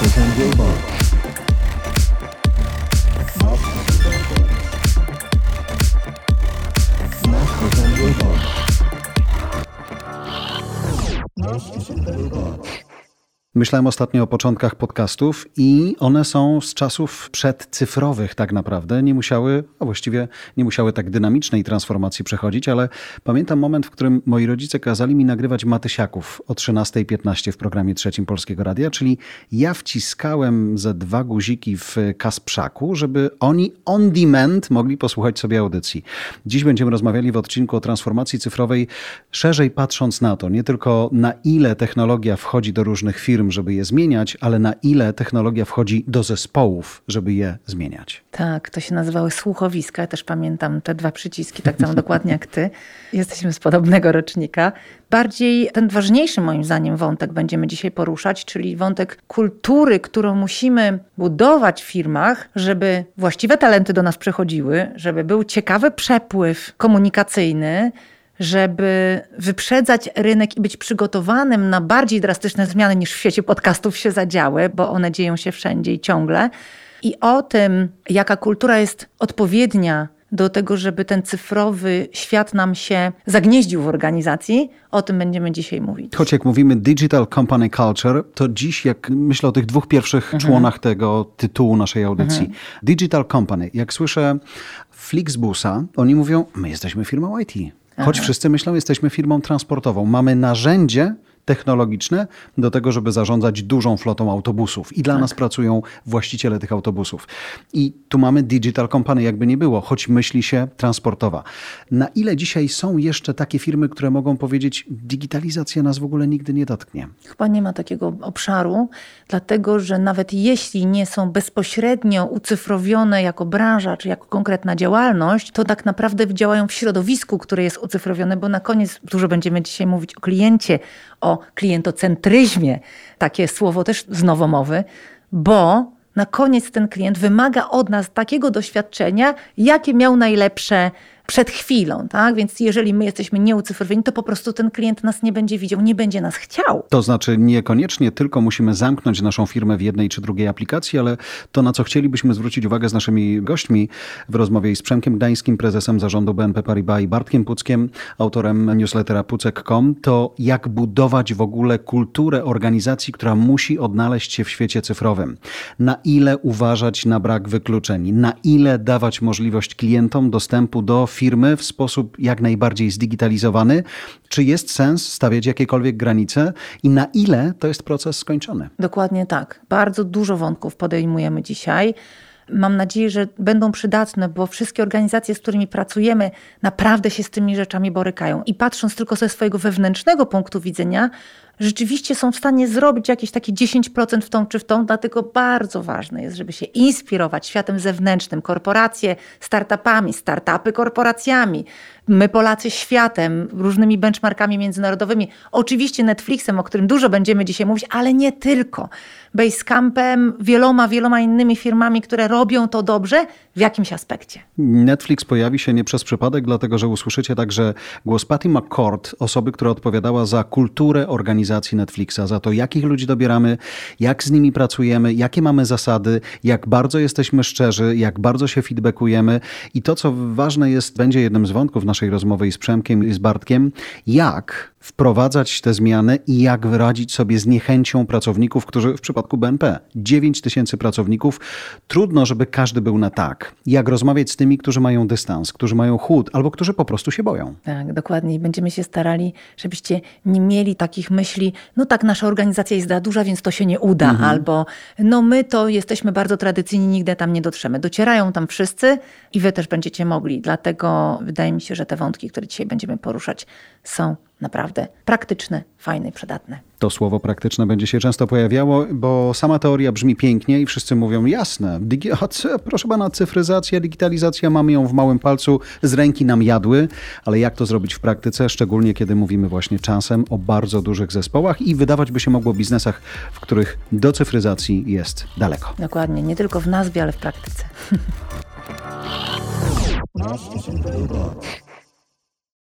Masters and Robots. Masters and Robots. Myślałem ostatnio o początkach podcastów i one są z czasów przedcyfrowych tak naprawdę. Nie musiały, a właściwie nie musiały tak dynamicznej transformacji przechodzić, ale pamiętam moment, w którym moi rodzice kazali mi nagrywać Matysiaków o 13.15 w programie trzecim Polskiego Radia, czyli ja wciskałem ze dwa guziki w Kasprzaku, żeby oni on demand mogli posłuchać sobie audycji. Dziś będziemy rozmawiali w odcinku o transformacji cyfrowej, szerzej patrząc na to, nie tylko na ile technologia wchodzi do różnych firm, żeby je zmieniać, ale na ile technologia wchodzi do zespołów, żeby je zmieniać. Tak, to się nazywały słuchowiska. Ja też pamiętam te dwa przyciski, tak samo dokładnie jak ty. Jesteśmy z podobnego rocznika. Bardziej ten ważniejszy moim zdaniem wątek będziemy dzisiaj poruszać, czyli wątek kultury, którą musimy budować w firmach, żeby właściwe talenty do nas przechodziły, żeby był ciekawy przepływ komunikacyjny, żeby wyprzedzać rynek i być przygotowanym na bardziej drastyczne zmiany niż w świecie podcastów się zadziały, bo one dzieją się wszędzie i ciągle. I o tym, jaka kultura jest odpowiednia do tego, żeby ten cyfrowy świat nam się zagnieździł w organizacji, o tym będziemy dzisiaj mówić. Choć jak mówimy Digital Company Culture, to dziś jak myślę o tych dwóch pierwszych członach tego tytułu naszej audycji. Digital Company. Jak słyszę Flixbusa, oni mówią, my jesteśmy firmą IT. Choć wszyscy myślą, jesteśmy firmą transportową. Mamy narzędzie technologiczne do tego, żeby zarządzać dużą flotą autobusów. I dla nas pracują właściciele tych autobusów. I tu mamy digital company, jakby nie było, choć myśli się transportowa. Na ile dzisiaj są jeszcze takie firmy, które mogą powiedzieć, digitalizacja nas w ogóle nigdy nie dotknie? Chyba nie ma takiego obszaru, dlatego że nawet jeśli nie są bezpośrednio ucyfrowione jako branża czy jako konkretna działalność, to tak naprawdę działają w środowisku, które jest ucyfrowione, bo na koniec dużo będziemy dzisiaj mówić o kliencie, o klientocentryzmie, takie słowo też z nowomowy, bo na koniec ten klient wymaga od nas takiego doświadczenia, jakie miał najlepsze przed chwilą, tak? Więc jeżeli my jesteśmy nieucyfrowieni, to po prostu ten klient nas nie będzie widział, nie będzie nas chciał. To znaczy niekoniecznie tylko musimy zamknąć naszą firmę w jednej czy drugiej aplikacji, ale to, na co chcielibyśmy zwrócić uwagę z naszymi gośćmi w rozmowie z Przemkiem Gdańskim, prezesem zarządu BNP Paribas i Bartkiem Puckiem, autorem newslettera pucek.com, to jak budować w ogóle kulturę organizacji, która musi odnaleźć się w świecie cyfrowym. Na ile uważać na brak wykluczeń, na ile dawać możliwość klientom dostępu do w sposób jak najbardziej zdigitalizowany, czy jest sens stawiać jakiekolwiek granice i na ile to jest proces skończony. Dokładnie tak. Bardzo dużo wątków podejmujemy dzisiaj. Mam nadzieję, że będą przydatne, bo wszystkie organizacje, z którymi pracujemy, naprawdę się z tymi rzeczami borykają. I patrząc tylko ze swojego wewnętrznego punktu widzenia, rzeczywiście są w stanie zrobić jakieś takie 10% w tą czy w tą, dlatego bardzo ważne jest, żeby się inspirować światem zewnętrznym, korporacje startupami, startupy korporacjami, my Polacy światem, różnymi benchmarkami międzynarodowymi, oczywiście Netflixem, o którym dużo będziemy dzisiaj mówić, ale nie tylko. Basecampem, wieloma, wieloma innymi firmami, które robią to dobrze w jakimś aspekcie. Netflix pojawi się nie przez przypadek, dlatego że usłyszycie także głos Patty McCord, osoby, która odpowiadała za kulturę organizacji Netflixa, za to, jakich ludzi dobieramy, jak z nimi pracujemy, jakie mamy zasady, jak bardzo jesteśmy szczerzy, jak bardzo się feedbackujemy. I to, co ważne jest, będzie jednym z wątków naszej rozmowy i z Przemkiem i z Bartkiem, jak wprowadzać te zmiany i jak wyradzić sobie z niechęcią pracowników, którzy w przypadku BNP 9 tysięcy pracowników, trudno, żeby każdy był na tak. Jak rozmawiać z tymi, którzy mają dystans, którzy mają chłód albo którzy po prostu się boją. Tak, dokładnie. I będziemy się starali, żebyście nie mieli takich myśli, no tak, nasza organizacja jest za duża, więc to się nie uda, albo no my to jesteśmy bardzo tradycyjni, nigdy tam nie dotrzemy. Docierają tam wszyscy i wy też będziecie mogli. Dlatego wydaje mi się, że te wątki, które dzisiaj będziemy poruszać, są naprawdę praktyczne, fajne i przydatne. To słowo praktyczne będzie się często pojawiało, bo sama teoria brzmi pięknie i wszyscy mówią jasne. Digi- proszę pana, cyfryzacja, digitalizacja, mamy ją w małym palcu, z ręki nam jadły, ale jak to zrobić w praktyce, szczególnie kiedy mówimy właśnie czasem o bardzo dużych zespołach i wydawać by się mogło biznesach, w których do cyfryzacji jest daleko. Dokładnie, nie tylko w nazwie, ale w praktyce.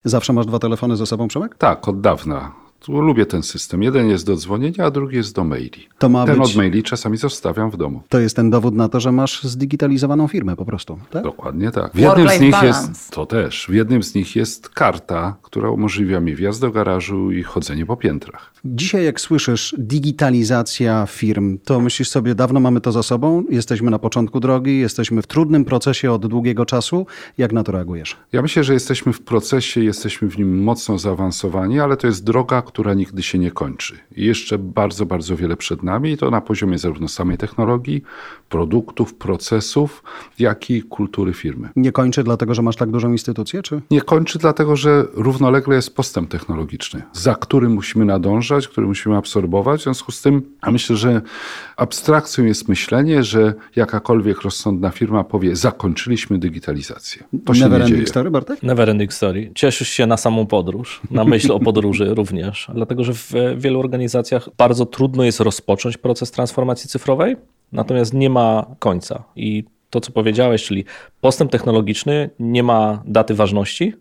Zawsze masz dwa telefony ze sobą, Przemek? Tak, od dawna. lubię ten system. Jeden jest do dzwonienia, a drugi jest do maili. To ma ten być- od maili czasami zostawiam w domu. To jest ten dowód na to, że masz zdigitalizowaną firmę po prostu, tak? Dokładnie tak. W jednym z nich balance. jest, to też, w jednym z nich jest karta, która umożliwia mi wjazd do garażu i chodzenie po piętrach. Dzisiaj jak słyszysz digitalizacja firm, to myślisz sobie, dawno mamy to za sobą, jesteśmy na początku drogi, jesteśmy w trudnym procesie od długiego czasu. Jak na to reagujesz? Ja myślę, że jesteśmy w procesie, jesteśmy w nim mocno zaawansowani, ale to jest droga, która nigdy się nie kończy. I jeszcze bardzo, bardzo wiele przed nami i to na poziomie zarówno samej technologii, produktów, procesów, jak i kultury firmy. Nie kończy dlatego, że masz tak dużą instytucję, czy? Nie kończy dlatego, że równolegle jest postęp technologiczny, za którym musimy nadążać, który musimy absorbować. W związku z tym, a myślę, że abstrakcją jest myślenie, że jakakolwiek rozsądna firma powie, zakończyliśmy digitalizację. To się Never nie ending dzieje. story, Bartek? Never ending story. Cieszysz się na samą podróż, na myśl o podróży również, dlatego że w wielu organizacjach bardzo trudno jest rozpocząć proces transformacji cyfrowej, natomiast nie ma końca. I to, co powiedziałeś, czyli postęp technologiczny nie ma daty ważności,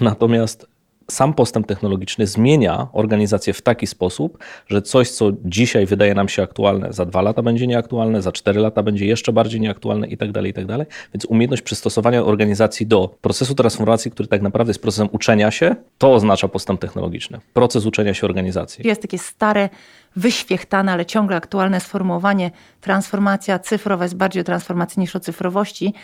natomiast sam postęp technologiczny zmienia organizację w taki sposób, że coś, co dzisiaj wydaje nam się aktualne, za dwa lata będzie nieaktualne, za cztery lata będzie jeszcze bardziej nieaktualne i tak dalej, i tak dalej. Więc umiejętność przystosowania organizacji do procesu transformacji, który tak naprawdę jest procesem uczenia się, to oznacza postęp technologiczny. Proces uczenia się organizacji. Jest takie stare, wyświechtane, ale ciągle aktualne sformułowanie transformacja cyfrowa jest bardziej o transformacji niż o cyfrowości.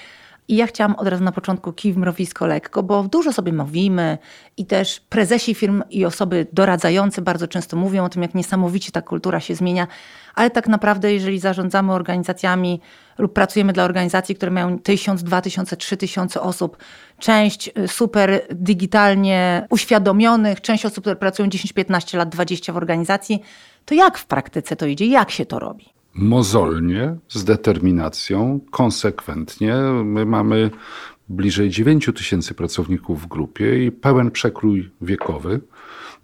I ja chciałam od razu na początku kij w mrowisko lekko, bo dużo sobie mówimy i też prezesi firm i osoby doradzające bardzo często mówią o tym, jak niesamowicie ta kultura się zmienia, ale tak naprawdę jeżeli zarządzamy organizacjami lub pracujemy dla organizacji, które mają 1000, 2000, 3000 osób, część y, super digitalnie uświadomionych, część osób, które pracują 10-15 lat, 20 w organizacji, to jak w praktyce to idzie? Jak się to robi? Mozolnie, z determinacją, konsekwentnie. My mamy bliżej 9 tysięcy pracowników w grupie i pełen przekrój wiekowy.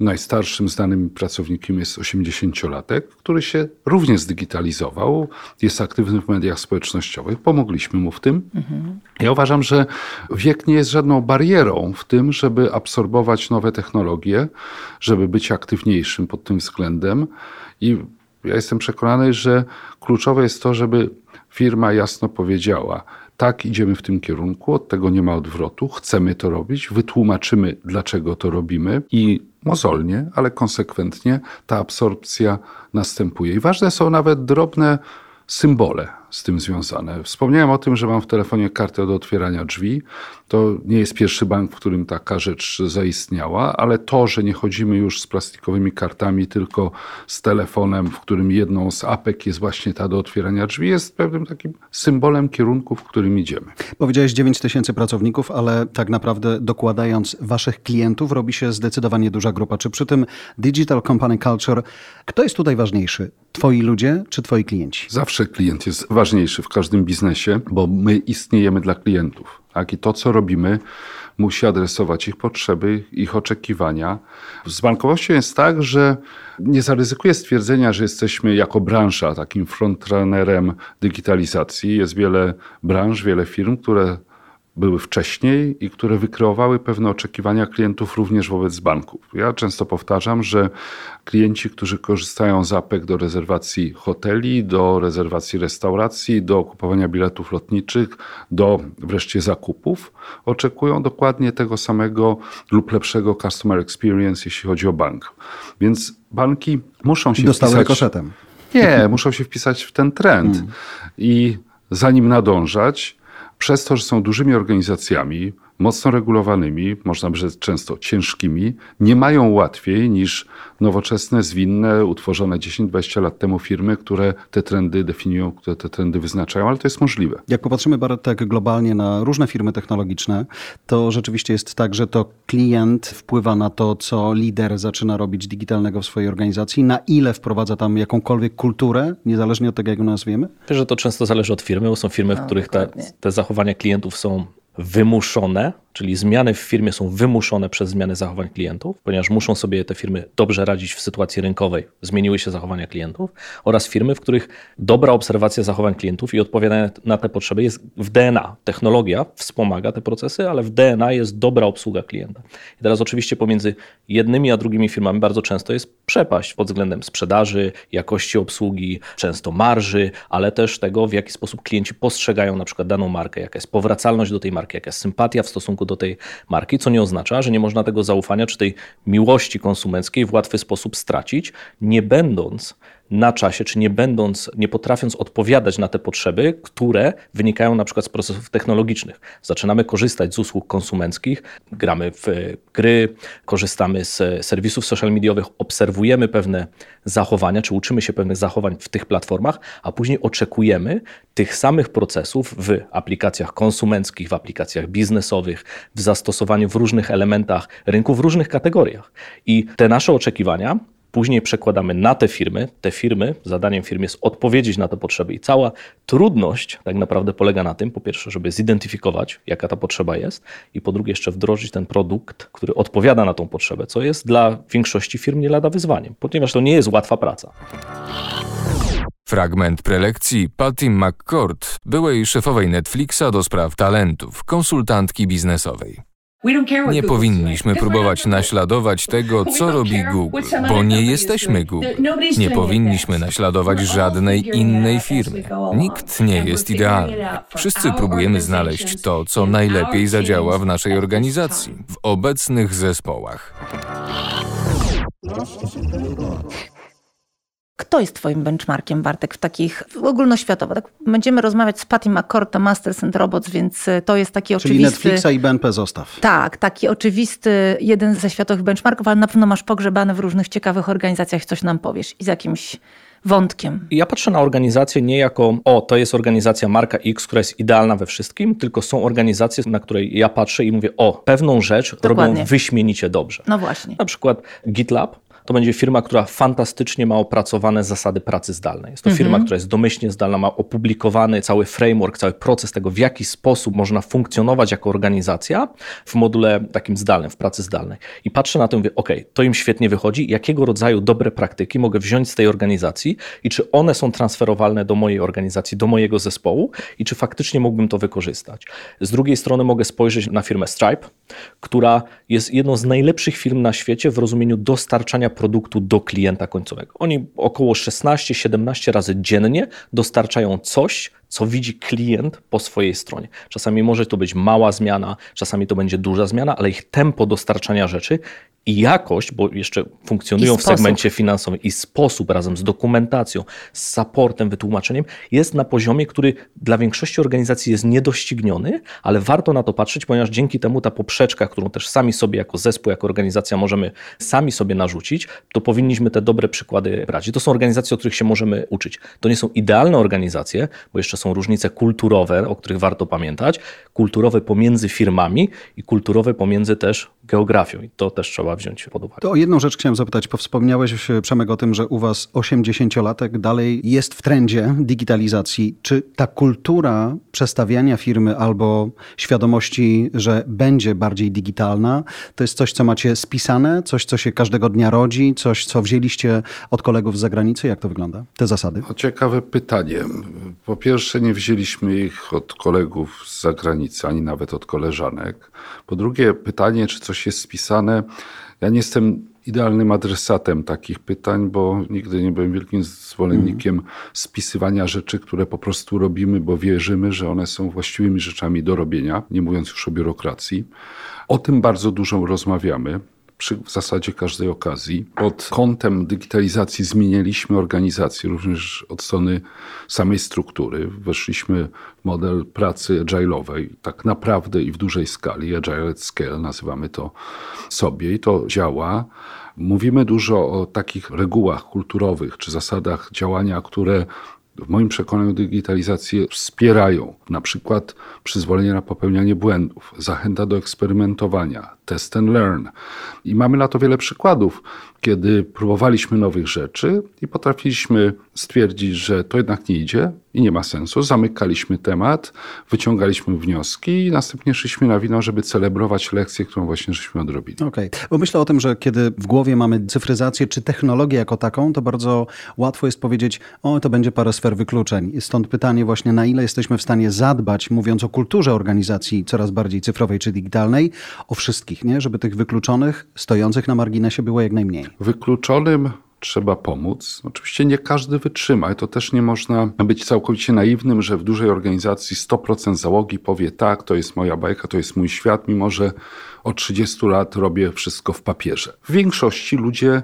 Najstarszym znanym pracownikiem jest 80-latek, który się również zdigitalizował, jest aktywny w mediach społecznościowych. Pomogliśmy mu w tym. Ja uważam, że wiek nie jest żadną barierą w tym, żeby absorbować nowe technologie, żeby być aktywniejszym pod tym względem. I ja jestem przekonany, że kluczowe jest to, żeby firma jasno powiedziała, tak, idziemy w tym kierunku, od tego nie ma odwrotu, chcemy to robić, wytłumaczymy, dlaczego to robimy i mozolnie, ale konsekwentnie ta absorpcja następuje. I ważne są nawet drobne symbole z tym związane. Wspomniałem o tym, że mam w telefonie kartę do otwierania drzwi. To nie jest pierwszy bank, w którym taka rzecz zaistniała, ale to, że nie chodzimy już z plastikowymi kartami, tylko z telefonem, w którym jedną z apek jest właśnie ta do otwierania drzwi, jest pewnym takim symbolem kierunku, w którym idziemy. Powiedziałeś 9 tysięcy pracowników, ale tak naprawdę dokładając waszych klientów robi się zdecydowanie duża grupa. Czy przy tym Digital Company Culture, kto jest tutaj ważniejszy? Twoi ludzie czy twoi klienci? Zawsze klient jest ważniejszy w każdym biznesie, bo my istniejemy dla klientów. Tak? I to, co robimy, musi adresować ich potrzeby, ich oczekiwania. Z bankowością jest tak, że nie zaryzykuję stwierdzenia, że jesteśmy jako branża takim frontrunnerem digitalizacji. Jest wiele branż, wiele firm, które były wcześniej i które wykreowały pewne oczekiwania klientów również wobec banków. Ja często powtarzam, że klienci, którzy korzystają z apek do rezerwacji hoteli, do rezerwacji restauracji, do kupowania biletów lotniczych, do wreszcie zakupów, oczekują dokładnie tego samego lub lepszego customer experience, jeśli chodzi o bank. Więc banki muszą się Dostały wpisać... koszetem. Nie, muszą się wpisać w ten trend. I za nim nadążać, przez to, że są dużymi organizacjami, mocno regulowanymi, można by rzec często ciężkimi, nie mają łatwiej niż nowoczesne, zwinne, utworzone 10-20 lat temu firmy, które te trendy definiują, które te trendy wyznaczają, ale to jest możliwe. Jak popatrzymy Bartek globalnie na różne firmy technologiczne, to rzeczywiście jest tak, że to klient wpływa na to, co lider zaczyna robić digitalnego w swojej organizacji, na ile wprowadza tam jakąkolwiek kulturę, niezależnie od tego, jak ją nazwiemy. Wiesz, że to często zależy od firmy, bo są firmy, w których te, te zachowania klientów są wymuszone czyli zmiany w firmie są wymuszone przez zmiany zachowań klientów, ponieważ muszą sobie te firmy dobrze radzić w sytuacji rynkowej, zmieniły się zachowania klientów, oraz firmy, w których dobra obserwacja zachowań klientów i odpowiadanie na te potrzeby jest w DNA. Technologia wspomaga te procesy, ale w DNA jest dobra obsługa klienta. I teraz oczywiście pomiędzy jednymi a drugimi firmami bardzo często jest przepaść pod względem sprzedaży, jakości obsługi, często marży, ale też tego, w jaki sposób klienci postrzegają na przykład daną markę, jaka jest powracalność do tej marki, jaka jest sympatia w stosunku do tej marki, co nie oznacza, że nie można tego zaufania czy tej miłości konsumenckiej w łatwy sposób stracić, nie będąc na czasie, czy nie będąc, nie potrafiąc odpowiadać na te potrzeby, które wynikają na przykład z procesów technologicznych. Zaczynamy korzystać z usług konsumenckich, gramy w gry, korzystamy z serwisów social mediowych, obserwujemy pewne zachowania, czy uczymy się pewnych zachowań w tych platformach, a później oczekujemy tych samych procesów w aplikacjach konsumenckich, w aplikacjach biznesowych, w zastosowaniu w różnych elementach rynku, w różnych kategoriach. I te nasze oczekiwania później przekładamy na te firmy. Te firmy, zadaniem firmy jest odpowiedzieć na te potrzeby i cała trudność tak naprawdę polega na tym, po pierwsze, żeby zidentyfikować, jaka ta potrzeba jest i po drugie jeszcze wdrożyć ten produkt, który odpowiada na tą potrzebę, co jest dla większości firm nie lada wyzwaniem, ponieważ to nie jest łatwa praca. Fragment prelekcji Patty McCord, byłej szefowej Netflixa do spraw talentów, konsultantki biznesowej. Nie powinniśmy próbować naśladować tego, co robi Google, bo nie jesteśmy Google. Nie powinniśmy naśladować żadnej innej firmy. Nikt nie jest idealny. Wszyscy próbujemy znaleźć to, co najlepiej zadziała w naszej organizacji, w obecnych zespołach. Kto jest twoim benchmarkiem, Bartek, w takich ogólnoświatowo? Tak będziemy rozmawiać z Patty McCord, Masters and Robots, więc y, to jest taki Czyli oczywisty... Netflixa i BNP zostaw. Tak, taki oczywisty, jeden ze światowych benchmarków, ale na pewno masz pogrzebane w różnych ciekawych organizacjach, coś nam powiesz i z jakimś wątkiem. Ja patrzę na organizację nie jako, o, to jest organizacja marka X, która jest idealna we wszystkim, tylko są organizacje, na której ja patrzę i mówię, o, pewną rzecz Dokładnie. robią wyśmienicie dobrze. No właśnie. Na przykład GitLab to będzie firma, która fantastycznie ma opracowane zasady pracy zdalnej. Jest to firma, która jest domyślnie zdalna, ma opublikowany cały framework, cały proces tego, w jaki sposób można funkcjonować jako organizacja w module takim zdalnym, w pracy zdalnej. I patrzę na to i mówię, ok, to im świetnie wychodzi, jakiego rodzaju dobre praktyki mogę wziąć z tej organizacji i czy one są transferowalne do mojej organizacji, do mojego zespołu i czy faktycznie mógłbym to wykorzystać. Z drugiej strony mogę spojrzeć na firmę Stripe, która jest jedną z najlepszych firm na świecie w rozumieniu dostarczania produktu do klienta końcowego. Oni około 16-17 razy dziennie dostarczają coś, co widzi klient po swojej stronie. Czasami może to być mała zmiana, czasami to będzie duża zmiana, ale ich tempo dostarczania rzeczy i jakość, bo jeszcze funkcjonują w segmencie finansowym i sposób razem z dokumentacją, z supportem, wytłumaczeniem jest na poziomie, który dla większości organizacji jest niedościgniony, ale warto na to patrzeć, ponieważ dzięki temu ta poprzeczka, którą też sami sobie jako zespół, jako organizacja możemy sami sobie narzucić, to powinniśmy te dobre przykłady brać. I to są organizacje, o których się możemy uczyć. To nie są idealne organizacje, bo jeszcze są różnice kulturowe, o których warto pamiętać, kulturowe pomiędzy firmami i kulturowe pomiędzy też geografią. I to też trzeba wziąć pod uwagę. To o jedną rzecz chciałem zapytać. Wspomniałeś, e, Przemek, o tym, że u was 80-latek dalej jest w trendzie digitalizacji. Czy ta kultura przestawiania firmy albo świadomości, że będzie bardziej digitalna, to jest coś, co macie spisane, coś, co się każdego dnia rodzi, coś, co wzięliście od kolegów z zagranicy? Jak to wygląda? Te zasady? O, ciekawe pytanie. Po pierwsze, nie wzięliśmy ich od kolegów z zagranicy, ani nawet od koleżanek. Po drugie, pytanie, czy coś jest spisane. Ja nie jestem idealnym adresatem takich pytań, bo nigdy nie byłem wielkim zwolennikiem spisywania rzeczy, które po prostu robimy, bo wierzymy, że one są właściwymi rzeczami do robienia, nie mówiąc już o biurokracji. O tym bardzo dużo rozmawiamy przy w zasadzie każdej okazji. Pod kątem digitalizacji zmienialiśmy organizację, również od strony samej struktury. Weszliśmy w model pracy agile'owej, tak naprawdę i w dużej skali, agile at scale nazywamy to sobie i to działa. Mówimy dużo o takich regułach kulturowych czy zasadach działania, które w moim przekonaniu digitalizację wspierają. Na przykład przyzwolenie na popełnianie błędów, zachęta do eksperymentowania, test and learn. I mamy na to wiele przykładów, kiedy próbowaliśmy nowych rzeczy i potrafiliśmy stwierdzić, że to jednak nie idzie i nie ma sensu. Zamykaliśmy temat, wyciągaliśmy wnioski i następnie szliśmy na wino, żeby celebrować lekcję, którą właśnie żeśmy odrobili. Okej, okay. bo myślę o tym, że kiedy w głowie mamy cyfryzację czy technologię jako taką, to bardzo łatwo jest powiedzieć, o to będzie parę sfer wykluczeń. Stąd pytanie właśnie, na ile jesteśmy w stanie zadbać, mówiąc o kulturze organizacji coraz bardziej cyfrowej czy digitalnej, o wszystkich, nie? żeby tych wykluczonych, stojących na marginesie było jak najmniej. Wykluczonym trzeba pomóc. Oczywiście nie każdy wytrzyma to też nie można być całkowicie naiwnym, że w dużej organizacji 100% załogi powie tak, to jest moja bajka, to jest mój świat, mimo że od 30 lat robię wszystko w papierze. W większości ludzie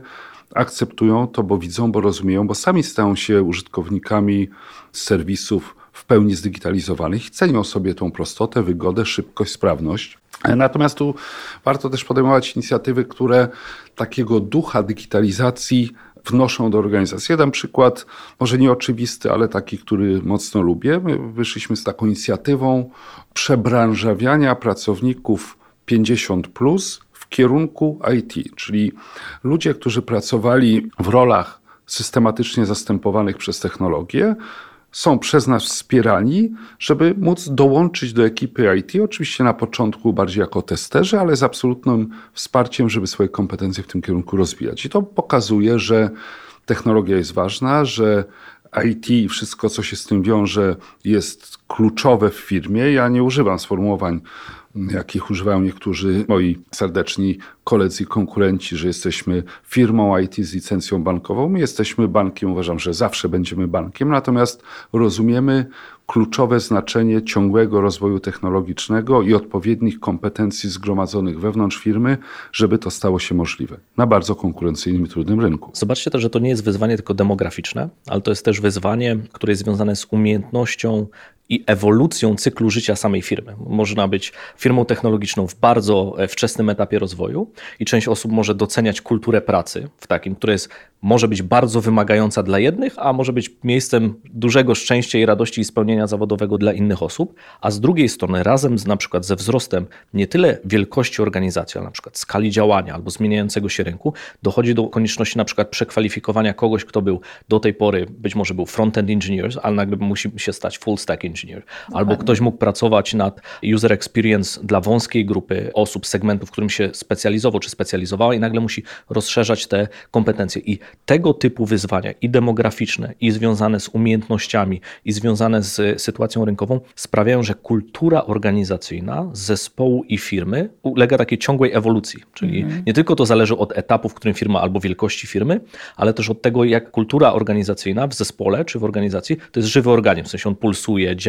akceptują to, bo widzą, bo rozumieją, bo sami stają się użytkownikami serwisów w pełni zdigitalizowanych i cenią sobie tą prostotę, wygodę, szybkość, sprawność. Natomiast tu warto też podejmować inicjatywy, które takiego ducha digitalizacji wnoszą do organizacji. Dam przykład, może nieoczywisty, ale taki, który mocno lubię. My wyszliśmy z taką inicjatywą przebranżawiania pracowników 50 plus w kierunku IT, czyli ludzie, którzy pracowali w rolach systematycznie zastępowanych przez technologię, są przez nas wspierani, żeby móc dołączyć do ekipy IT. Oczywiście na początku bardziej jako testerzy, ale z absolutnym wsparciem, żeby swoje kompetencje w tym kierunku rozwijać. I to pokazuje, że technologia jest ważna, że IT i wszystko, co się z tym wiąże, jest kluczowe w firmie. Ja nie używam sformułowań jakich używają niektórzy moi serdeczni koledzy i konkurenci, że jesteśmy firmą IT z licencją bankową. My jesteśmy bankiem, uważam, że zawsze będziemy bankiem, natomiast rozumiemy kluczowe znaczenie ciągłego rozwoju technologicznego i odpowiednich kompetencji zgromadzonych wewnątrz firmy, żeby to stało się możliwe na bardzo konkurencyjnym i trudnym rynku. Zobaczcie też, że to nie jest wyzwanie tylko demograficzne, ale to jest też wyzwanie, które jest związane z umiejętnością i ewolucją cyklu życia samej firmy. Można być firmą technologiczną w bardzo e, wczesnym etapie rozwoju i część osób może doceniać kulturę pracy w takim, które jest, może być bardzo wymagająca dla jednych, a może być miejscem dużego szczęścia i radości i spełnienia zawodowego dla innych osób, a z drugiej strony razem z na przykład ze wzrostem nie tyle wielkości organizacji, ale na przykład skali działania albo zmieniającego się rynku, dochodzi do konieczności na przykład przekwalifikowania kogoś, kto był do tej pory, być może był front-end engineer, ale nagle musi się stać full stack engineer engineer. Albo ktoś mógł pracować nad user experience dla wąskiej grupy osób, segmentów, w którym się specjalizował czy specjalizowała i nagle musi rozszerzać te kompetencje. I tego typu wyzwania i demograficzne, i związane z umiejętnościami, i związane z sytuacją rynkową sprawiają, że kultura organizacyjna zespołu i firmy ulega takiej ciągłej ewolucji. Czyli mhm. nie tylko to zależy od etapu, w którym firma albo wielkości firmy, ale też od tego, jak kultura organizacyjna w zespole czy w organizacji to jest żywy organizm, w sensie on pulsuje, działa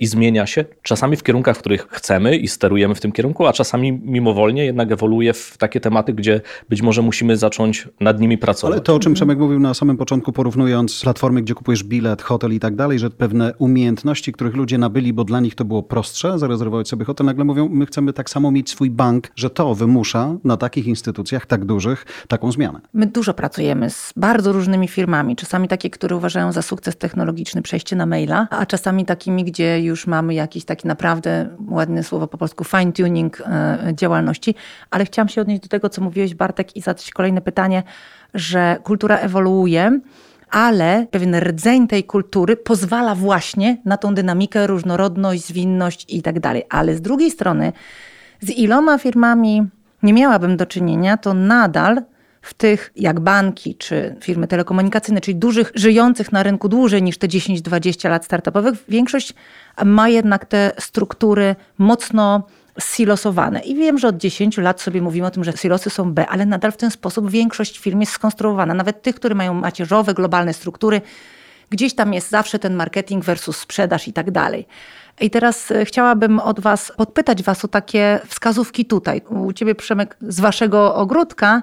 i zmienia się, czasami w kierunkach, w których chcemy i sterujemy w tym kierunku, a czasami mimowolnie jednak ewoluuje w takie tematy, gdzie być może musimy zacząć nad nimi pracować. Ale to, o czym Przemek mówił na samym początku, porównując platformy, gdzie kupujesz bilet, hotel i tak dalej, że pewne umiejętności, których ludzie nabyli, bo dla nich to było prostsze, zarezerwować sobie hotel, nagle mówią, my chcemy tak samo mieć swój bank, że to wymusza na takich instytucjach tak dużych taką zmianę. My dużo pracujemy z bardzo różnymi firmami, czasami takie, które uważają za sukces technologiczny przejście na maila, a czasami takimi gdzie już mamy jakiś taki naprawdę, ładne słowo po polsku, fine tuning e, działalności. Ale chciałam się odnieść do tego, co mówiłeś Bartek i zadać kolejne pytanie, że kultura ewoluuje, ale pewien rdzeń tej kultury pozwala właśnie na tą dynamikę, różnorodność, zwinność i tak dalej. Ale z drugiej strony, z iloma firmami nie miałabym do czynienia, to nadal w tych jak banki czy firmy telekomunikacyjne, czyli dużych, żyjących na rynku dłużej niż te 10-20 lat startupowych, większość ma jednak te struktury mocno silosowane. I wiem, że od 10 lat sobie mówimy o tym, że silosy są B, ale nadal w ten sposób większość firm jest skonstruowana. Nawet tych, które mają macierzowe, globalne struktury, gdzieś tam jest zawsze ten marketing versus sprzedaż i tak dalej. I teraz e, chciałabym od Was podpytać Was o takie wskazówki tutaj. U Ciebie, Przemek, z Waszego ogródka,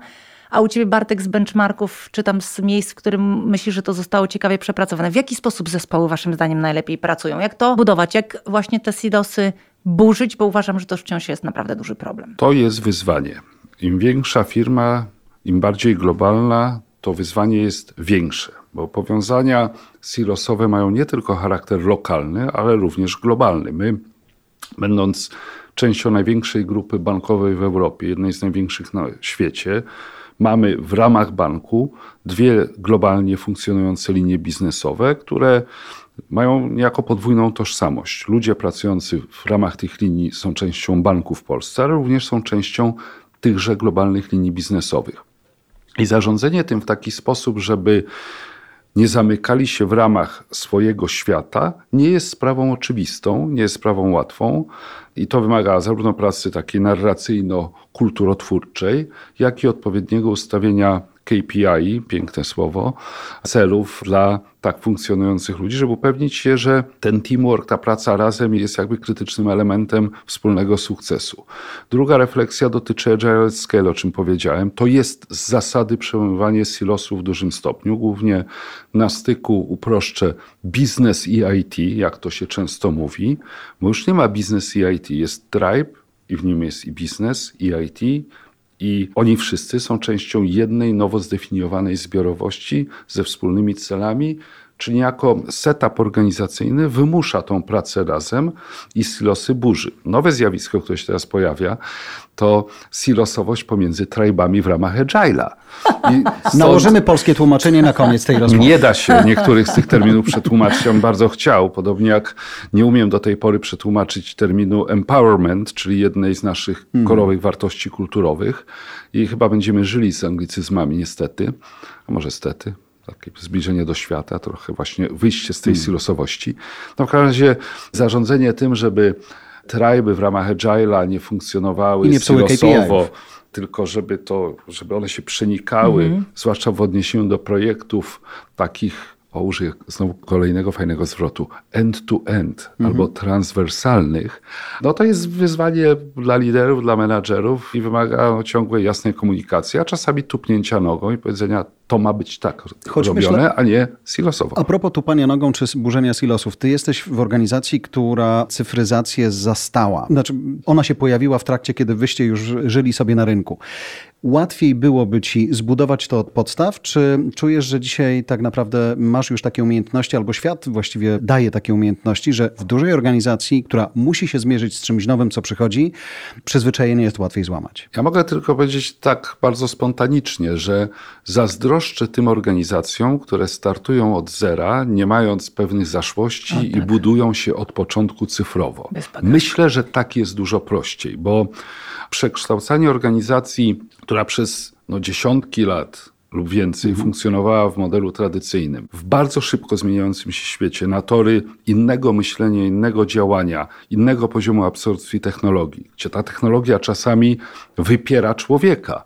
a u ciebie Bartek z benchmarków, czy tam z miejsc, w którym myślisz, że to zostało ciekawie przepracowane. W jaki sposób zespoły waszym zdaniem najlepiej pracują? Jak to budować? Jak właśnie te silosy burzyć? Bo uważam, że to wciąż jest naprawdę duży problem. To jest wyzwanie. Im większa firma, im bardziej globalna, to wyzwanie jest większe, bo powiązania silosowe mają nie tylko charakter lokalny, ale również globalny. My, będąc częścią największej grupy bankowej w Europie, jednej z największych na świecie, mamy w ramach banku dwie globalnie funkcjonujące linie biznesowe, które mają niejako podwójną tożsamość. Ludzie pracujący w ramach tych linii są częścią banku w Polsce, ale również są częścią tychże globalnych linii biznesowych. I zarządzanie tym w taki sposób, żeby nie zamykali się w ramach swojego świata, nie jest sprawą oczywistą, nie jest sprawą łatwą. I to wymaga zarówno pracy takiej narracyjno-kulturotwórczej, jak i odpowiedniego ustawienia KPI, piękne słowo, celów dla tak funkcjonujących ludzi, żeby upewnić się, że ten teamwork, ta praca razem jest jakby krytycznym elementem wspólnego sukcesu. Druga refleksja dotyczy agile scale, o czym powiedziałem. To jest z zasady przełamywanie silosów w dużym stopniu, głównie na styku, uproszczę, biznes i IT, jak to się często mówi, bo już nie ma biznes i IT, jest tribe i w nim jest i biznes, i IT, i oni wszyscy są częścią jednej nowo zdefiniowanej zbiorowości ze wspólnymi celami, czyli niejako setup organizacyjny wymusza tą pracę razem i silosy burzy. Nowe zjawisko, które się teraz pojawia, to silosowość pomiędzy tribami w ramach Agile'a. Stąd... Nałożymy polskie tłumaczenie na koniec tej rozmowy. Nie da się niektórych z tych terminów przetłumaczyć. On bardzo chciał, podobnie jak nie umiem do tej pory przetłumaczyć terminu empowerment, czyli jednej z naszych hmm. korowych wartości kulturowych. I chyba będziemy żyli z anglicyzmami, niestety. A może stety takie zbliżenie do świata, trochę właśnie wyjście z tej hmm. silosowości. No w każdym razie zarządzanie tym, żeby trajby w ramach Agile'a nie funkcjonowały nie silosowo, tylko żeby, to, żeby one się przenikały, mm -hmm. zwłaszcza w odniesieniu do projektów takich o użyję znowu kolejnego fajnego zwrotu, end-to-end -end, albo transwersalnych, no to jest wyzwanie dla liderów, dla menadżerów i wymaga ciągłej, jasnej komunikacji, a czasami tupnięcia nogą i powiedzenia, to ma być tak Choć robione, myślę, a nie silosowo. A propos tupania nogą czy burzenia silosów, ty jesteś w organizacji, która cyfryzację zastała. Znaczy, ona się pojawiła w trakcie, kiedy wyście już żyli sobie na rynku. Łatwiej byłoby ci zbudować to od podstaw, czy czujesz, że dzisiaj tak naprawdę masz już takie umiejętności, albo świat właściwie daje takie umiejętności, że w dużej organizacji, która musi się zmierzyć z czymś nowym, co przychodzi, przyzwyczajenie jest łatwiej złamać? Ja mogę tylko powiedzieć tak bardzo spontanicznie, że zazdroszczę tym organizacjom, które startują od zera, nie mając pewnych zaszłości tak. i budują się od początku cyfrowo. Myślę, że tak jest dużo prościej, bo przekształcanie organizacji, która przez no, dziesiątki lat lub więcej mhm. funkcjonowała w modelu tradycyjnym, w bardzo szybko zmieniającym się świecie, na tory innego myślenia, innego działania, innego poziomu absorpcji technologii, gdzie ta technologia czasami wypiera człowieka,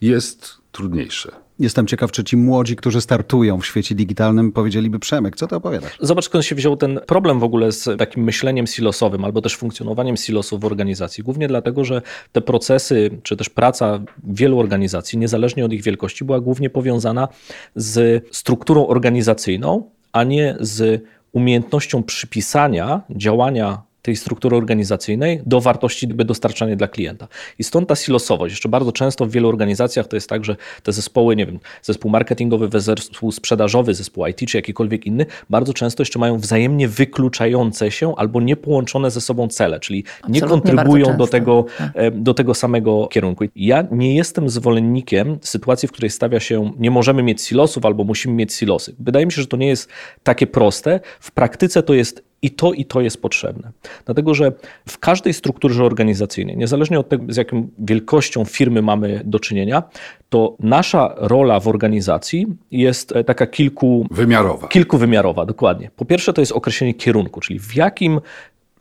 jest trudniejsze. Jestem ciekaw, czy ci młodzi, którzy startują w świecie digitalnym, powiedzieliby Przemek, co ty opowiadasz? Zobacz, skąd się wziął ten problem w ogóle z takim myśleniem silosowym albo też funkcjonowaniem silosów w organizacji. Głównie dlatego, że te procesy, czy też praca wielu organizacji, niezależnie od ich wielkości, była głównie powiązana z strukturą organizacyjną, a nie z umiejętnością przypisania działania tej struktury organizacyjnej do wartości dostarczanej dla klienta. I stąd ta silosowość. Jeszcze bardzo często w wielu organizacjach to jest tak, że te zespoły, nie wiem, zespół marketingowy, zespół sprzedażowy, zespół IT czy jakikolwiek inny, bardzo często jeszcze mają wzajemnie wykluczające się albo niepołączone ze sobą cele, czyli Absolutnie nie kontrybują do tego, tak. do tego samego kierunku. Ja nie jestem zwolennikiem sytuacji, w której stawia się, nie możemy mieć silosów albo musimy mieć silosy. Wydaje mi się, że to nie jest takie proste. W praktyce to jest i to, i to jest potrzebne. Dlatego, że w każdej strukturze organizacyjnej, niezależnie od tego, z jaką wielkością firmy mamy do czynienia, to nasza rola w organizacji jest e, taka kilku... Wymiarowa. Kilkuwymiarowa, dokładnie. Po pierwsze, to jest określenie kierunku, czyli w jakim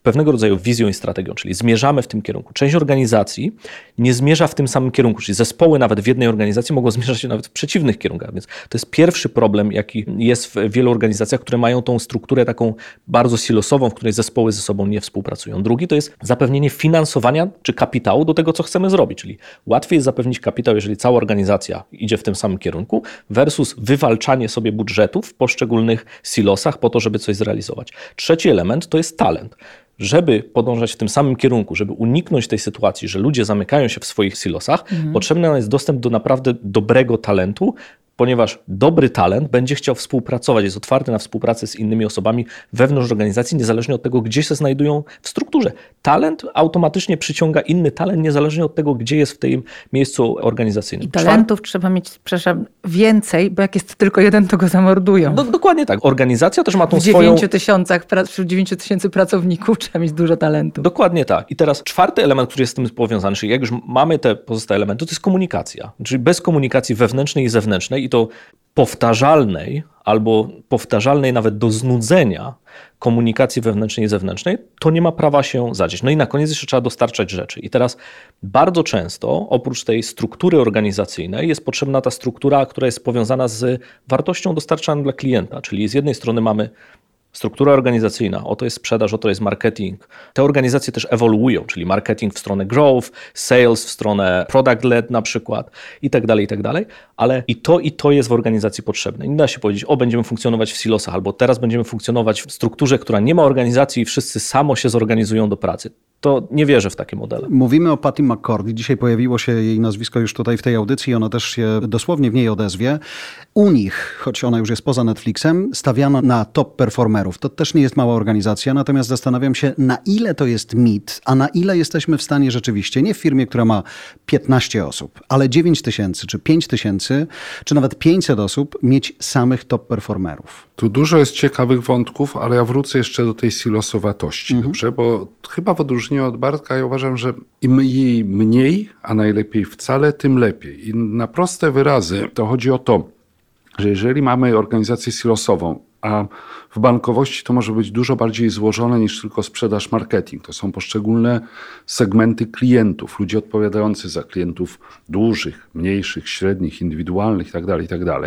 pewnego rodzaju wizją i strategią, czyli zmierzamy w tym kierunku. Część organizacji nie zmierza w tym samym kierunku, czyli zespoły nawet w jednej organizacji mogą zmierzać nawet w przeciwnych kierunkach, więc to jest pierwszy problem, jaki jest w wielu organizacjach, które mają tą strukturę taką bardzo silosową, w której zespoły ze sobą nie współpracują. Drugi to jest zapewnienie finansowania czy kapitału do tego, co chcemy zrobić, czyli łatwiej jest zapewnić kapitał, jeżeli cała organizacja idzie w tym samym kierunku, versus wywalczanie sobie budżetów w poszczególnych silosach po to, żeby coś zrealizować. Trzeci element to jest talent żeby podążać w tym samym kierunku, żeby uniknąć tej sytuacji, że ludzie zamykają się w swoich silosach, mhm. potrzebny jest dostęp do naprawdę dobrego talentu, ponieważ dobry talent będzie chciał współpracować, jest otwarty na współpracę z innymi osobami wewnątrz organizacji, niezależnie od tego, gdzie się znajdują w strukturze. Talent automatycznie przyciąga inny talent, niezależnie od tego, gdzie jest w tym miejscu organizacyjnym. I talentów trzeba mieć, przepraszam, więcej, bo jak jest tylko jeden, to go zamordują. Do, dokładnie tak. Organizacja też ma tą w swoją... 9 tysiącach, wśród 9 tysięcy pracowników trzeba mieć dużo talentu. Dokładnie tak. I teraz czwarty element, który jest z tym powiązany, czyli jak już mamy te pozostałe elementy, to jest komunikacja. Czyli bez komunikacji wewnętrznej i zewnętrznej i to powtarzalnej albo powtarzalnej nawet do znudzenia komunikacji wewnętrznej i zewnętrznej, to nie ma prawa się zadzieć. No i na koniec jeszcze trzeba dostarczać rzeczy. I teraz bardzo często oprócz tej struktury organizacyjnej jest potrzebna ta struktura, która jest powiązana z wartością dostarczaną dla klienta. Czyli z jednej strony mamy Struktura organizacyjna, oto jest sprzedaż, oto jest marketing. Te organizacje też ewoluują, czyli marketing w stronę growth, sales w stronę product-led na przykład i tak dalej, i tak dalej, ale i to, i to jest w organizacji potrzebne. Nie da się powiedzieć, o będziemy funkcjonować w silosach, albo teraz będziemy funkcjonować w strukturze, która nie ma organizacji i wszyscy samo się zorganizują do pracy to nie wierzę w takie modele. Mówimy o Patty McCord i dzisiaj pojawiło się jej nazwisko już tutaj w tej audycji, ona też się dosłownie w niej odezwie. U nich, choć ona już jest poza Netflixem, stawiano na top performerów. To też nie jest mała organizacja, natomiast zastanawiam się, na ile to jest mit, a na ile jesteśmy w stanie rzeczywiście, nie w firmie, która ma 15 osób, ale 9 tysięcy, czy 5 tysięcy, czy nawet 500 osób, mieć samych top performerów. Tu dużo jest ciekawych wątków, ale ja wrócę jeszcze do tej silosowatości, mhm. dobrze? Bo chyba w odróżnieniu od Bartka ja uważam, że im jej mniej, a najlepiej wcale, tym lepiej. I na proste wyrazy to chodzi o to, że jeżeli mamy organizację silosową, a w bankowości to może być dużo bardziej złożone niż tylko sprzedaż marketing. To są poszczególne segmenty klientów, ludzie odpowiadający za klientów dużych, mniejszych, średnich, indywidualnych itd., itd.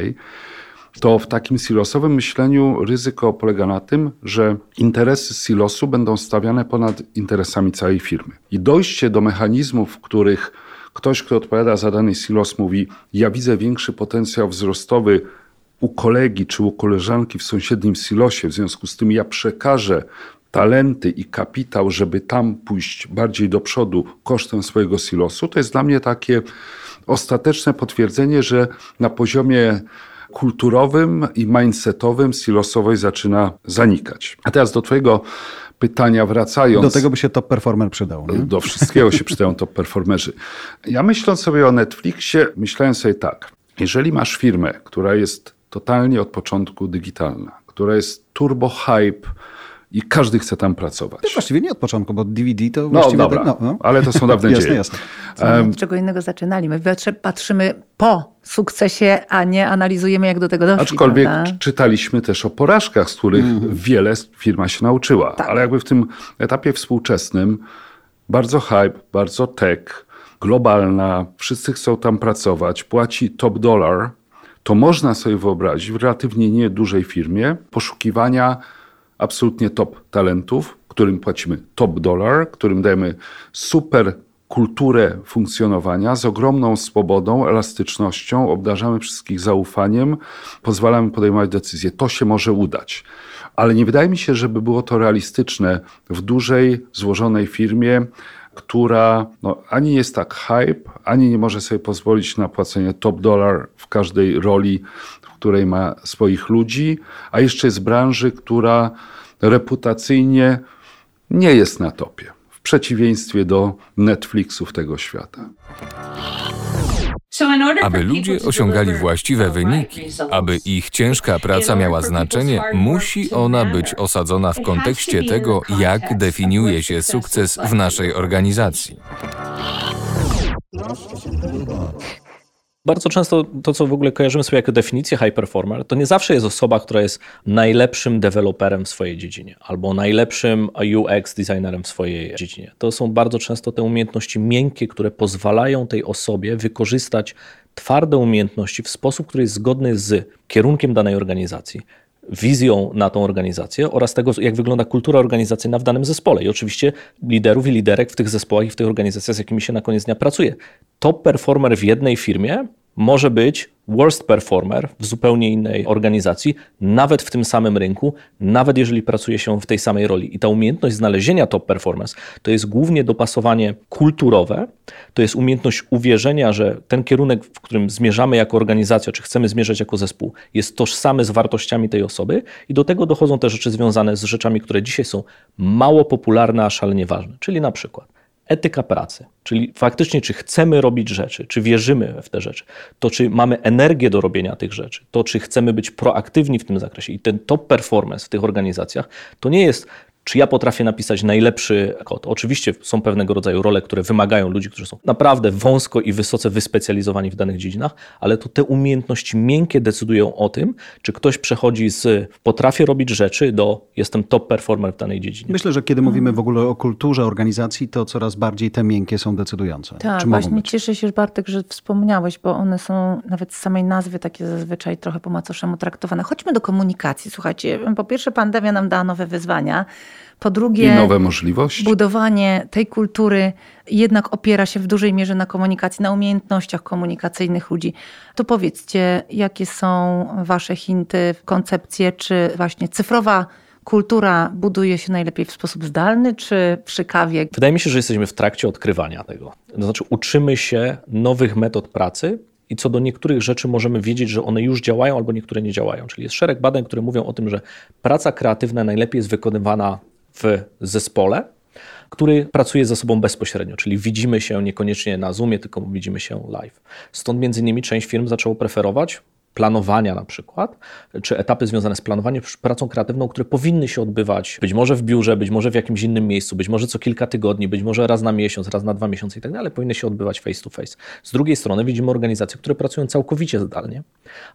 To w takim silosowym myśleniu ryzyko polega na tym, że interesy silosu będą stawiane ponad interesami całej firmy. I dojście do mechanizmów, w których ktoś, kto odpowiada za dany silos, mówi: Ja widzę większy potencjał wzrostowy u kolegi czy u koleżanki w sąsiednim silosie, w związku z tym ja przekażę talenty i kapitał, żeby tam pójść bardziej do przodu kosztem swojego silosu, to jest dla mnie takie ostateczne potwierdzenie, że na poziomie kulturowym i mindsetowym silosowej zaczyna zanikać. A teraz do Twojego pytania wracając. Do tego by się top performer przydał. Nie? Do wszystkiego się przydają top performerzy. Ja myśląc sobie o Netflixie, myślałem sobie tak. Jeżeli masz firmę, która jest totalnie od początku digitalna, która jest turbo hype, i każdy chce tam pracować. To właściwie nie od początku, bo DVD to no, właściwie... Dobra, tak- no, no. ale to są dawne jasne, dzieje. Jasne, jasne. czego innego zaczynali. My patrzymy po sukcesie, a nie analizujemy, jak do tego doszli. Aczkolwiek prawda? czytaliśmy też o porażkach, z których mm. wiele firma się nauczyła. Tak. Ale jakby w tym etapie współczesnym bardzo hype, bardzo tech, globalna, wszyscy chcą tam pracować, płaci top dollar, to można sobie wyobrazić w relatywnie niedużej firmie poszukiwania absolutnie top talentów, którym płacimy top dollar, którym dajemy super kulturę funkcjonowania z ogromną swobodą, elastycznością, obdarzamy wszystkich zaufaniem, pozwalamy podejmować decyzje. To się może udać. Ale nie wydaje mi się, żeby było to realistyczne w dużej, złożonej firmie, która no, ani jest tak hype, ani nie może sobie pozwolić na płacenie top dollar w każdej roli, której ma swoich ludzi, a jeszcze jest branży, która reputacyjnie nie jest na topie, w przeciwieństwie do Netflixów tego świata. Aby ludzie osiągali właściwe wyniki, aby ich ciężka praca miała znaczenie, musi ona być osadzona w kontekście tego, jak definiuje się sukces w naszej organizacji. Bardzo często to, co w ogóle kojarzymy sobie jako definicję high performer, to nie zawsze jest osoba, która jest najlepszym deweloperem w swojej dziedzinie albo najlepszym UX designerem w swojej dziedzinie. To są bardzo często te umiejętności miękkie, które pozwalają tej osobie wykorzystać twarde umiejętności w sposób, który jest zgodny z kierunkiem danej organizacji, wizją na tą organizację oraz tego, jak wygląda kultura organizacyjna w danym zespole. I oczywiście liderów i liderek w tych zespołach i w tych organizacjach, z jakimi się na koniec dnia pracuje. Top performer w jednej firmie może być worst performer w zupełnie innej organizacji, nawet w tym samym rynku, nawet jeżeli pracuje się w tej samej roli. I ta umiejętność znalezienia top performance to jest głównie dopasowanie kulturowe, to jest umiejętność uwierzenia, że ten kierunek, w którym zmierzamy jako organizacja, czy chcemy zmierzać jako zespół, jest tożsamy z wartościami tej osoby i do tego dochodzą te rzeczy związane z rzeczami, które dzisiaj są mało popularne, a szalenie ważne, czyli na przykład etyka pracy, czyli faktycznie, czy chcemy robić rzeczy, czy wierzymy w te rzeczy, to czy mamy energię do robienia tych rzeczy, to czy chcemy być proaktywni w tym zakresie. I ten top performance w tych organizacjach, to nie jest czy ja potrafię napisać najlepszy kod? Oczywiście są pewnego rodzaju role, które wymagają ludzi, którzy są naprawdę wąsko i wysoce wyspecjalizowani w danych dziedzinach, ale to te umiejętności miękkie decydują o tym, czy ktoś przechodzi z potrafię robić rzeczy do jestem top performer w danej dziedzinie. Myślę, że kiedy mówimy w ogóle o kulturze organizacji, to coraz bardziej te miękkie są decydujące. Tak, czy właśnie być? cieszę się, Bartek, że wspomniałeś, bo one są nawet z samej nazwy takie zazwyczaj trochę po macoszemu traktowane. Chodźmy do komunikacji. Słuchajcie, po pierwsze pandemia nam dała nowe wyzwania. Po drugie, I nowe możliwości. budowanie tej kultury jednak opiera się w dużej mierze na komunikacji, na umiejętnościach komunikacyjnych ludzi. To powiedzcie, jakie są Wasze hinty, koncepcje, czy właśnie cyfrowa kultura buduje się najlepiej w sposób zdalny, czy przy kawie? Wydaje mi się, że jesteśmy w trakcie odkrywania tego. To znaczy, uczymy się nowych metod pracy, i co do niektórych rzeczy możemy wiedzieć, że one już działają albo niektóre nie działają. Czyli jest szereg badań, które mówią o tym, że praca kreatywna najlepiej jest wykonywana w zespole, który pracuje ze sobą bezpośrednio, czyli widzimy się niekoniecznie na Zoomie, tylko widzimy się live. Stąd między innymi część firm zaczęło preferować planowania na przykład, czy etapy związane z planowaniem, pracą kreatywną, które powinny się odbywać być może w biurze, być może w jakimś innym miejscu, być może co kilka tygodni, być może raz na miesiąc, raz na dwa miesiące i tak dalej, powinny się odbywać face to face. Z drugiej strony widzimy organizacje, które pracują całkowicie zdalnie,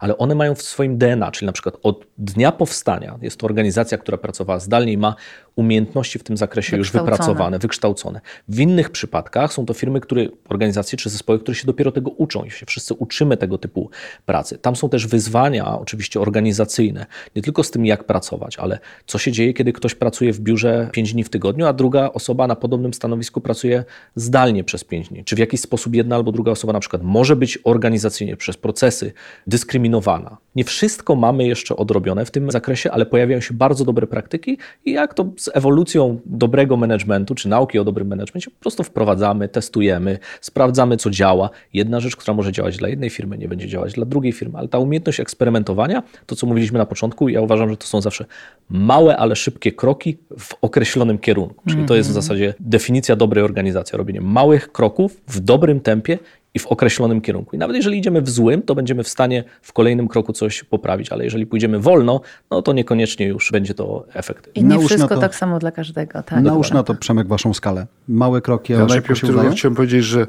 ale one mają w swoim DNA, czyli na przykład od dnia powstania, jest to organizacja, która pracowała zdalnie i ma umiejętności w tym zakresie już wypracowane, wykształcone. W innych przypadkach są to firmy, które, organizacje czy zespoły, które się dopiero tego uczą i się wszyscy uczymy tego typu pracy. Tam są też wyzwania oczywiście organizacyjne, nie tylko z tym jak pracować, ale co się dzieje, kiedy ktoś pracuje w biurze 5 dni w tygodniu, a druga osoba na podobnym stanowisku pracuje zdalnie przez 5 dni. Czy w jakiś sposób jedna albo druga osoba na przykład może być organizacyjnie przez procesy dyskryminowana. Nie wszystko mamy jeszcze odrobione w tym zakresie, ale pojawiają się bardzo dobre praktyki i jak to z ewolucją dobrego managementu, czy nauki o dobrym managemencie, po prostu wprowadzamy, testujemy, sprawdzamy, co działa. Jedna rzecz, która może działać dla jednej firmy, nie będzie działać dla drugiej firmy, ale ta umiejętność eksperymentowania, to co mówiliśmy na początku, ja uważam, że to są zawsze małe, ale szybkie kroki w określonym kierunku. Czyli to jest w mhm. zasadzie definicja dobrej organizacji, robienie małych kroków w dobrym tempie i w określonym kierunku. I nawet jeżeli idziemy w złym, to będziemy w stanie w kolejnym kroku coś poprawić, ale jeżeli pójdziemy wolno, no to niekoniecznie już będzie to efekt. I nie Nałóż wszystko to, tak samo dla każdego. Tak, nałóż na to, Przemek, waszą skalę. Małe kroki, ale ja najpierw tylko chciałem powiedzieć, że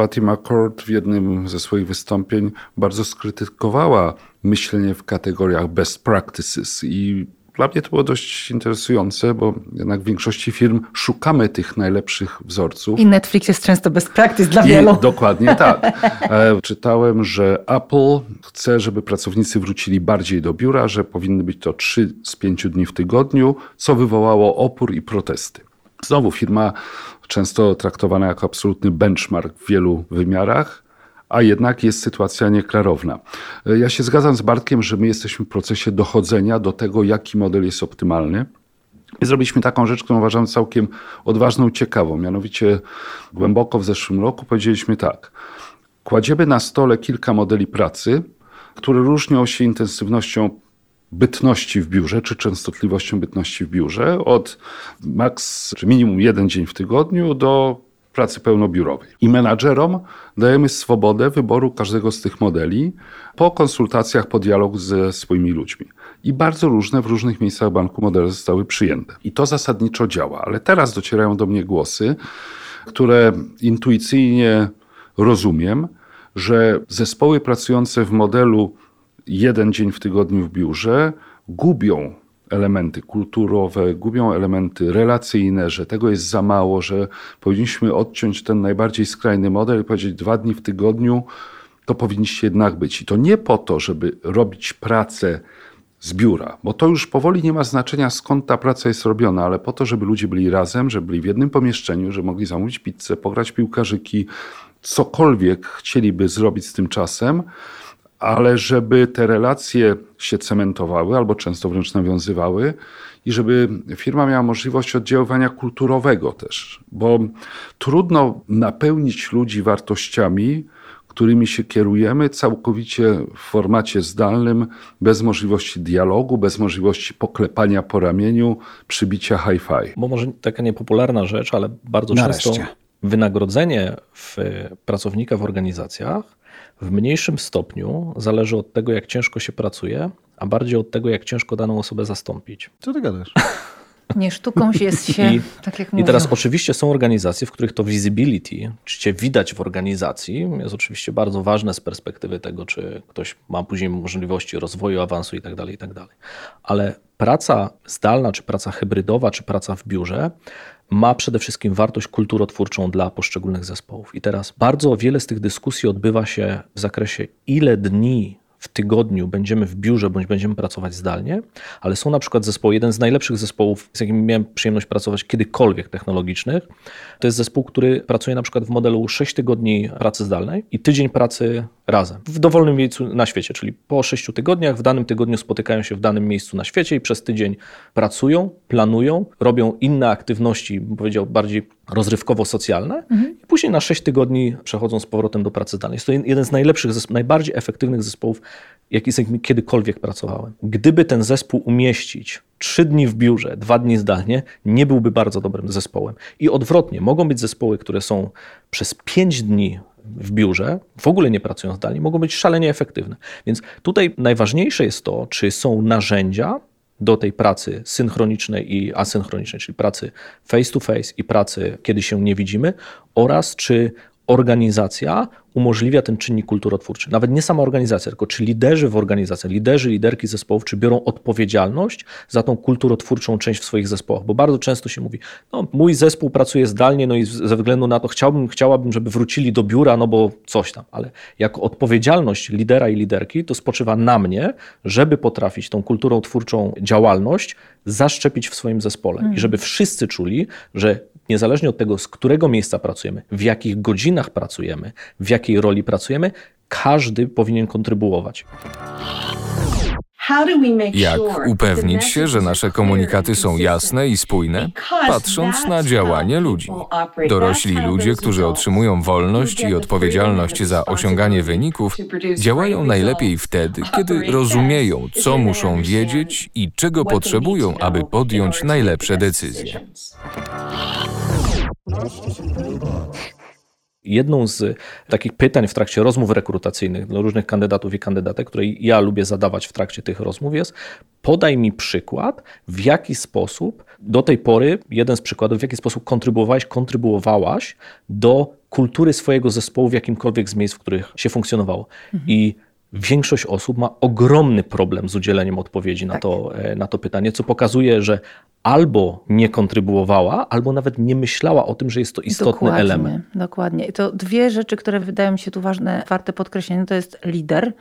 Patty McCord w jednym ze swoich wystąpień bardzo skrytykowała myślenie w kategoriach best practices i dla mnie to było dość interesujące, bo jednak w większości firm szukamy tych najlepszych wzorców. I Netflix jest często best practice dla I wielu. Dokładnie tak. E, czytałem, że Apple chce, żeby pracownicy wrócili bardziej do biura, że powinny być to 3 z 5 dni w tygodniu, co wywołało opór i protesty. Znowu firma często traktowana jako absolutny benchmark w wielu wymiarach a jednak jest sytuacja nieklarowna. Ja się zgadzam z Bartkiem, że my jesteśmy w procesie dochodzenia do tego, jaki model jest optymalny. I zrobiliśmy taką rzecz, którą uważam całkiem odważną ciekawą. Mianowicie głęboko w zeszłym roku powiedzieliśmy tak. Kładziemy na stole kilka modeli pracy, które różnią się intensywnością bytności w biurze, czy częstotliwością bytności w biurze, od maks, czy minimum jeden dzień w tygodniu do pracy pełnobiurowej. I menadżerom dajemy swobodę wyboru każdego z tych modeli po konsultacjach, po dialogu ze swoimi ludźmi. I bardzo różne w różnych miejscach banku modele zostały przyjęte. I to zasadniczo działa. Ale teraz docierają do mnie głosy, które intuicyjnie rozumiem, że zespoły pracujące w modelu jeden dzień w tygodniu w biurze gubią elementy kulturowe, gubią elementy relacyjne, że tego jest za mało, że powinniśmy odciąć ten najbardziej skrajny model i powiedzieć dwa dni w tygodniu to powinniście jednak być. I to nie po to, żeby robić pracę z biura, bo to już powoli nie ma znaczenia skąd ta praca jest robiona, ale po to, żeby ludzie byli razem, żeby byli w jednym pomieszczeniu, że mogli zamówić pizzę, pograć piłkarzyki, cokolwiek chcieliby zrobić z tym czasem, ale żeby te relacje się cementowały albo często wręcz nawiązywały i żeby firma miała możliwość oddziaływania kulturowego też, bo trudno napełnić ludzi wartościami, którymi się kierujemy, całkowicie w formacie zdalnym, bez możliwości dialogu, bez możliwości poklepania po ramieniu, przybicia hi-fi. Bo może taka niepopularna rzecz, ale bardzo Nareszcie. często wynagrodzenie w pracownika w organizacjach w mniejszym stopniu zależy od tego, jak ciężko się pracuje, a bardziej od tego, jak ciężko daną osobę zastąpić. Co ty gadasz? Nie sztuką jest się, I, tak jak I mówią. teraz oczywiście są organizacje, w których to visibility, czy cię widać w organizacji, jest oczywiście bardzo ważne z perspektywy tego, czy ktoś ma później możliwości rozwoju, awansu itd., tak itd. tak Ale praca zdalna, czy praca hybrydowa, czy praca w biurze ma przede wszystkim wartość kulturotwórczą dla poszczególnych zespołów. I teraz bardzo wiele z tych dyskusji odbywa się w zakresie, ile dni w tygodniu będziemy w biurze bądź będziemy pracować zdalnie, ale są na przykład zespoły, jeden z najlepszych zespołów, z jakim miałem przyjemność pracować kiedykolwiek technologicznych, to jest zespół, który pracuje na przykład w modelu 6 tygodni pracy zdalnej i tydzień pracy razem, w dowolnym miejscu na świecie, czyli po 6 tygodniach w danym tygodniu spotykają się w danym miejscu na świecie i przez tydzień pracują, planują, robią inne aktywności, bym powiedział bardziej rozrywkowo-socjalne i później na 6 tygodni przechodzą z powrotem do pracy zdalnej. Jest to jeden z najlepszych, najbardziej efektywnych zespołów, jaki kiedykolwiek pracowałem. Gdyby ten zespół umieścić trzy dni w biurze, dwa dni zdalnie, nie byłby bardzo dobrym zespołem. I odwrotnie, mogą być zespoły, które są przez pięć dni w biurze, w ogóle nie pracują zdalnie, mogą być szalenie efektywne. Więc tutaj najważniejsze jest to, czy są narzędzia do tej pracy synchronicznej i asynchronicznej, czyli pracy face to face i pracy, kiedy się nie widzimy, oraz czy organizacja umożliwia ten czynnik kulturotwórczy. Nawet nie sama organizacja, tylko czy liderzy w organizacji, liderzy, liderki zespołów, czy biorą odpowiedzialność za tą kulturotwórczą część w swoich zespołach, bo bardzo często się mówi, no mój zespół pracuje zdalnie, no i ze względu na to chciałbym, chciałabym, żeby wrócili do biura, no bo coś tam, ale jako odpowiedzialność lidera i liderki to spoczywa na mnie, żeby potrafić tą kulturą twórczą działalność zaszczepić w swoim zespole. I żeby wszyscy czuli, że niezależnie od tego, z którego miejsca pracujemy, w jakich godzinach pracujemy, w jakiej roli pracujemy, każdy powinien kontrybuować. Jak upewnić się, że nasze komunikaty są jasne i spójne? Patrząc na działanie ludzi. Dorośli ludzie, którzy otrzymują wolność i odpowiedzialność za osiąganie wyników, działają najlepiej wtedy, kiedy rozumieją, co muszą wiedzieć i czego potrzebują, aby podjąć najlepsze decyzje. Jedną z takich pytań w trakcie rozmów rekrutacyjnych dla różnych kandydatów i kandydatek, które ja lubię zadawać w trakcie tych rozmów jest podaj mi przykład, w jaki sposób do tej pory, jeden z przykładów, w jaki sposób kontrybuowałeś, kontrybuowałaś do kultury swojego zespołu w jakimkolwiek z miejsc, w których się funkcjonowało. I większość osób ma ogromny problem z udzieleniem odpowiedzi na, to, e, na to pytanie, co pokazuje, że albo nie kontrybuowała, albo nawet nie myślała o tym, że jest to istotny dokładnie, element. Dokładnie. I to dwie rzeczy, które wydają mi się tu ważne, warte podkreślenia, to jest lider,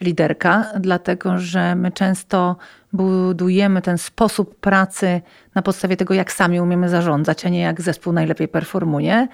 liderka, dlatego że my często budujemy ten sposób pracy na podstawie tego, jak sami umiemy zarządzać, a nie jak zespół najlepiej performuje.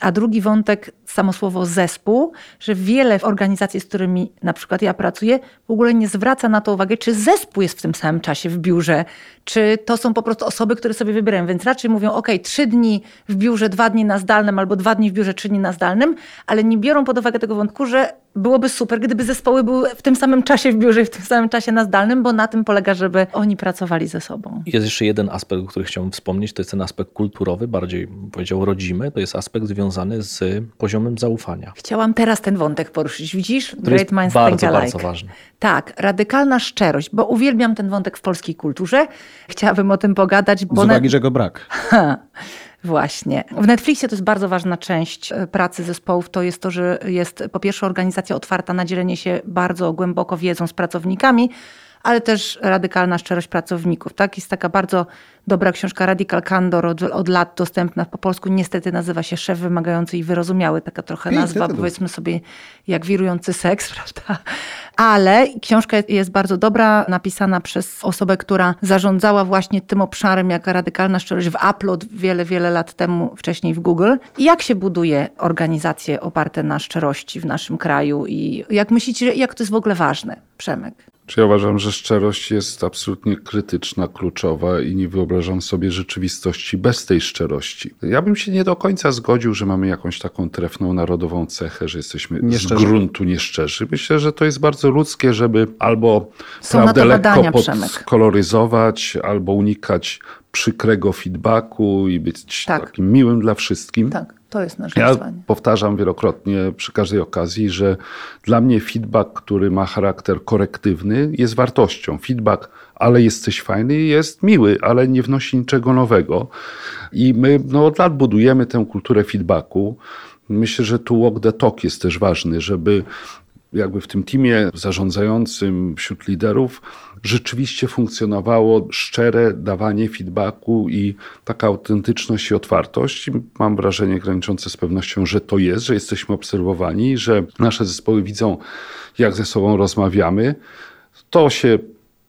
A drugi wątek, samo słowo zespół, że wiele organizacji, z którymi na przykład ja pracuję, w ogóle nie zwraca na to uwagi, czy zespół jest w tym samym czasie w biurze, czy to są po prostu osoby, które sobie wybierają. Więc raczej mówią, ok, trzy dni w biurze, dwa dni na zdalnym, albo dwa dni w biurze, trzy dni na zdalnym, ale nie biorą pod uwagę tego wątku, że byłoby super, gdyby zespoły były w tym samym czasie w biurze i w tym samym czasie na zdalnym, bo na tym polega, żeby oni pracowali ze sobą. Jest jeszcze jeden aspekt, o którym chciałbym wspomnieć, to jest ten aspekt kulturowy, bardziej powiedział rodzimy. To jest aspekt związany z poziomem zaufania. Chciałam teraz ten wątek poruszyć. Widzisz? Który Great minds bardzo, think alike. bardzo ważny. Tak, radykalna szczerość, bo uwielbiam ten wątek w polskiej kulturze. Chciałabym o tym pogadać, bo Z na- uwagi, że go brak. Ha, Właśnie. W Netflixie to jest bardzo ważna część e, pracy zespołów. To jest to, że jest po pierwsze organizacja otwarta na dzielenie się bardzo głęboko wiedzą z pracownikami, ale też radykalna szczerość pracowników. Tak? Jest taka bardzo dobra książka Radical Candor od, od lat dostępna po polsku. Niestety nazywa się Szef Wymagający i Wyrozumiały. Taka trochę Piękny nazwa, tytuł. powiedzmy sobie, jak wirujący seks, prawda? Ale książka jest bardzo dobra, napisana przez osobę, która zarządzała właśnie tym obszarem, jak radykalna szczerość w Upload wiele, wiele lat temu, wcześniej w Google. I jak się buduje organizacje oparte na szczerości w naszym kraju i jak myślicie, jak to jest w ogóle ważne, Przemek? Czy ja uważam, że szczerość jest absolutnie krytyczna, kluczowa i nie wyobrażam sobie rzeczywistości bez tej szczerości. Ja bym się nie do końca zgodził, że mamy jakąś taką trefną narodową cechę, że jesteśmy Nieszczerzy. z gruntu nieszczerzy. Myślę, że to jest bardzo ludzkie, żeby albo Są prawdę lekko podkoloryzować, albo unikać przykrego feedbacku i być Tak. takim miłym dla wszystkim. Tak, to jest nasze Ja wyzwanie. powtarzam wielokrotnie przy każdej okazji, że dla mnie feedback, który ma charakter korektywny, jest wartością. Feedback, ale jesteś fajny, jest miły, ale nie wnosi niczego nowego. I my no, od lat budujemy tę kulturę feedbacku. Myślę, że tu walk the talk jest też ważny, żeby jakby w tym teamie zarządzającym wśród liderów rzeczywiście funkcjonowało szczere dawanie feedbacku i taka autentyczność i otwartość. I Mam wrażenie graniczące z pewnością, że to jest, że jesteśmy obserwowani, że nasze zespoły widzą, jak ze sobą rozmawiamy. To się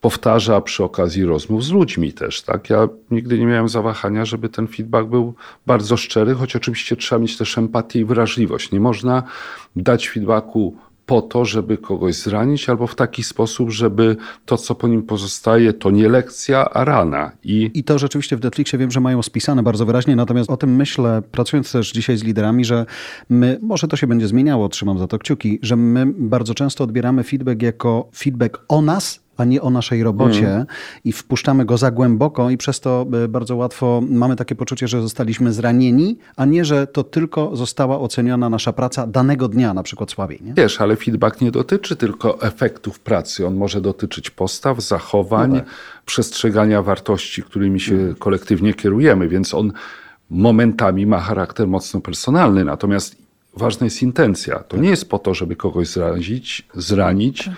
powtarza przy okazji rozmów z ludźmi też. Tak? Ja nigdy nie miałem zawahania, żeby ten feedback był bardzo szczery, choć oczywiście trzeba mieć też empatię i wrażliwość. Nie można dać feedbacku po to, żeby kogoś zranić, albo w taki sposób, żeby to, co po nim pozostaje, to nie lekcja, a rana. I I to rzeczywiście w Netflixie wiem, że mają spisane bardzo wyraźnie, natomiast o tym myślę, pracując też dzisiaj z liderami, że my, może to się będzie zmieniało, trzymam za to kciuki, że my bardzo często odbieramy feedback jako feedback o nas, a nie o naszej robocie i wpuszczamy go za głęboko i przez to y, bardzo łatwo mamy takie poczucie, że zostaliśmy zranieni, a nie, że to tylko została oceniona nasza praca danego dnia, na przykład słabiej. Nie? Wiesz, ale feedback nie dotyczy tylko efektów pracy. On może dotyczyć postaw, zachowań, przestrzegania wartości, którymi się kolektywnie kierujemy, więc on momentami ma charakter mocno personalny. Natomiast ważna jest intencja. To nie jest po to, żeby kogoś zrazić, zranić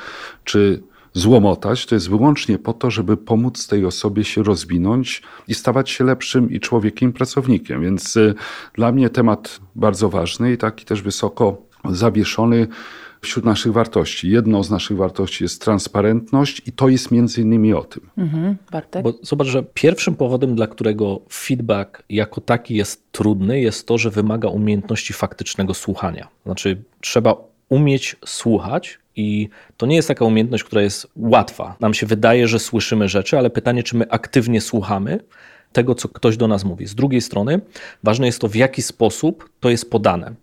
czy złomotać. To jest wyłącznie po to, żeby pomóc tej osobie się rozwinąć i stawać się lepszym i człowiekiem, pracownikiem. Więc y, dla mnie temat bardzo ważny i taki też wysoko zawieszony wśród naszych wartości. Jedną z naszych wartości jest transparentność i to jest między innymi o tym. Mhm, Bartek? Bo zobacz, że pierwszym powodem, dla którego feedback jako taki jest trudny, jest to, że wymaga umiejętności faktycznego słuchania. Znaczy, trzeba umieć słuchać. I to nie jest taka umiejętność, która jest łatwa. Nam się wydaje, że słyszymy rzeczy, ale pytanie, czy my aktywnie słuchamy tego, co ktoś do nas mówi. Z drugiej strony, ważne jest to, w jaki sposób to jest podane.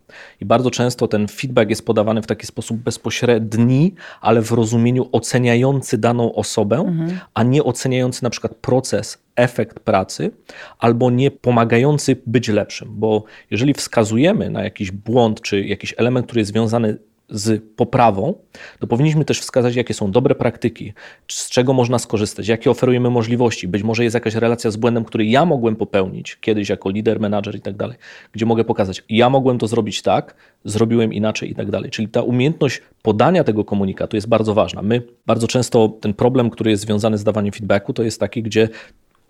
I bardzo często ten feedback jest podawany w taki sposób bezpośredni, ale w rozumieniu oceniający daną osobę, a nie oceniający na przykład proces, efekt pracy, albo nie pomagający być lepszym. Bo jeżeli wskazujemy na jakiś błąd czy jakiś element, który jest związany z poprawą, to powinniśmy też wskazać, jakie są dobre praktyki, z czego można skorzystać, jakie oferujemy możliwości. Być może jest jakaś relacja z błędem, który ja mogłem popełnić kiedyś jako lider, menadżer i tak dalej, gdzie mogę pokazać, ja mogłem to zrobić tak, zrobiłem inaczej i tak dalej. Czyli ta umiejętność podania tego komunikatu jest bardzo ważna. My bardzo często ten problem, który jest związany z dawaniem feedbacku, to jest taki, gdzie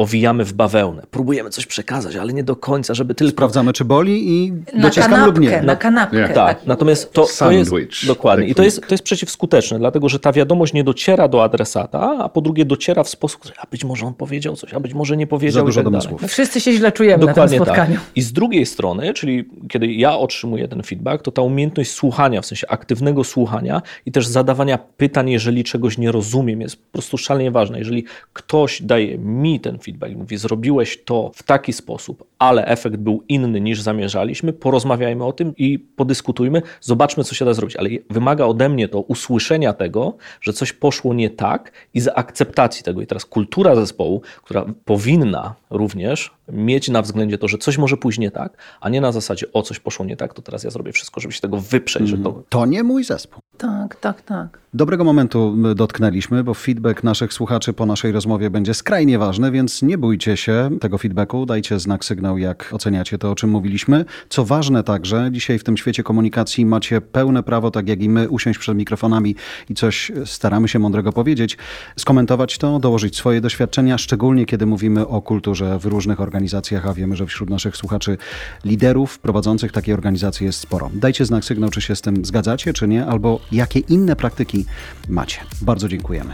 owijamy w bawełnę. Próbujemy coś przekazać, ale nie do końca, żeby tylko Sprawdzamy, czy boli i na dociskam lub nie. Na kanapkę. Nie. tak, natomiast to, to jest Sandwich dokładnie i to jest, to jest przeciwskuteczne, dlatego że ta wiadomość nie dociera do adresata, a po drugie dociera w sposób, który, a być może on powiedział coś, a być może nie powiedział Za dużo tak domysłów. My wszyscy się źle czujemy Dokładnie na tym spotkaniu. tak. I z drugiej strony, czyli kiedy ja otrzymuję ten feedback, to ta umiejętność słuchania, w sensie aktywnego słuchania i też zadawania pytań, jeżeli czegoś nie rozumiem, jest po prostu szalenie ważna. Jeżeli ktoś daje mi ten feedback i mówi, zrobiłeś to w taki sposób, ale efekt był inny niż zamierzaliśmy, porozmawiajmy o tym i podyskutujmy, zobaczmy, co się da zrobić. Ale wymaga ode mnie to usłyszenia tego, że coś poszło nie tak i zaakceptacji tego. I teraz kultura zespołu, która powinna również mieć na względzie to, że coś może pójść nie tak, a nie na zasadzie, o coś poszło nie tak, to teraz ja zrobię wszystko, żeby się tego wyprzeć, że to To nie mój zespół. Tak, tak, tak. Dobrego momentu dotknęliśmy, bo feedback naszych słuchaczy po naszej rozmowie będzie skrajnie ważny, więc nie bójcie się tego feedbacku, dajcie znak, sygnał, jak oceniacie to, o czym mówiliśmy. Co ważne także, dzisiaj w tym świecie komunikacji macie pełne prawo, tak jak i my, usiąść przed mikrofonami i coś staramy się mądrego powiedzieć, skomentować to, dołożyć swoje doświadczenia, szczególnie kiedy mówimy o kulturze w różnych organizacjach, a wiemy, że wśród naszych słuchaczy liderów prowadzących takie organizacje jest sporo. Dajcie znak, sygnał, czy się z tym zgadzacie, czy nie, albo jakie inne praktyki macie. Bardzo dziękujemy.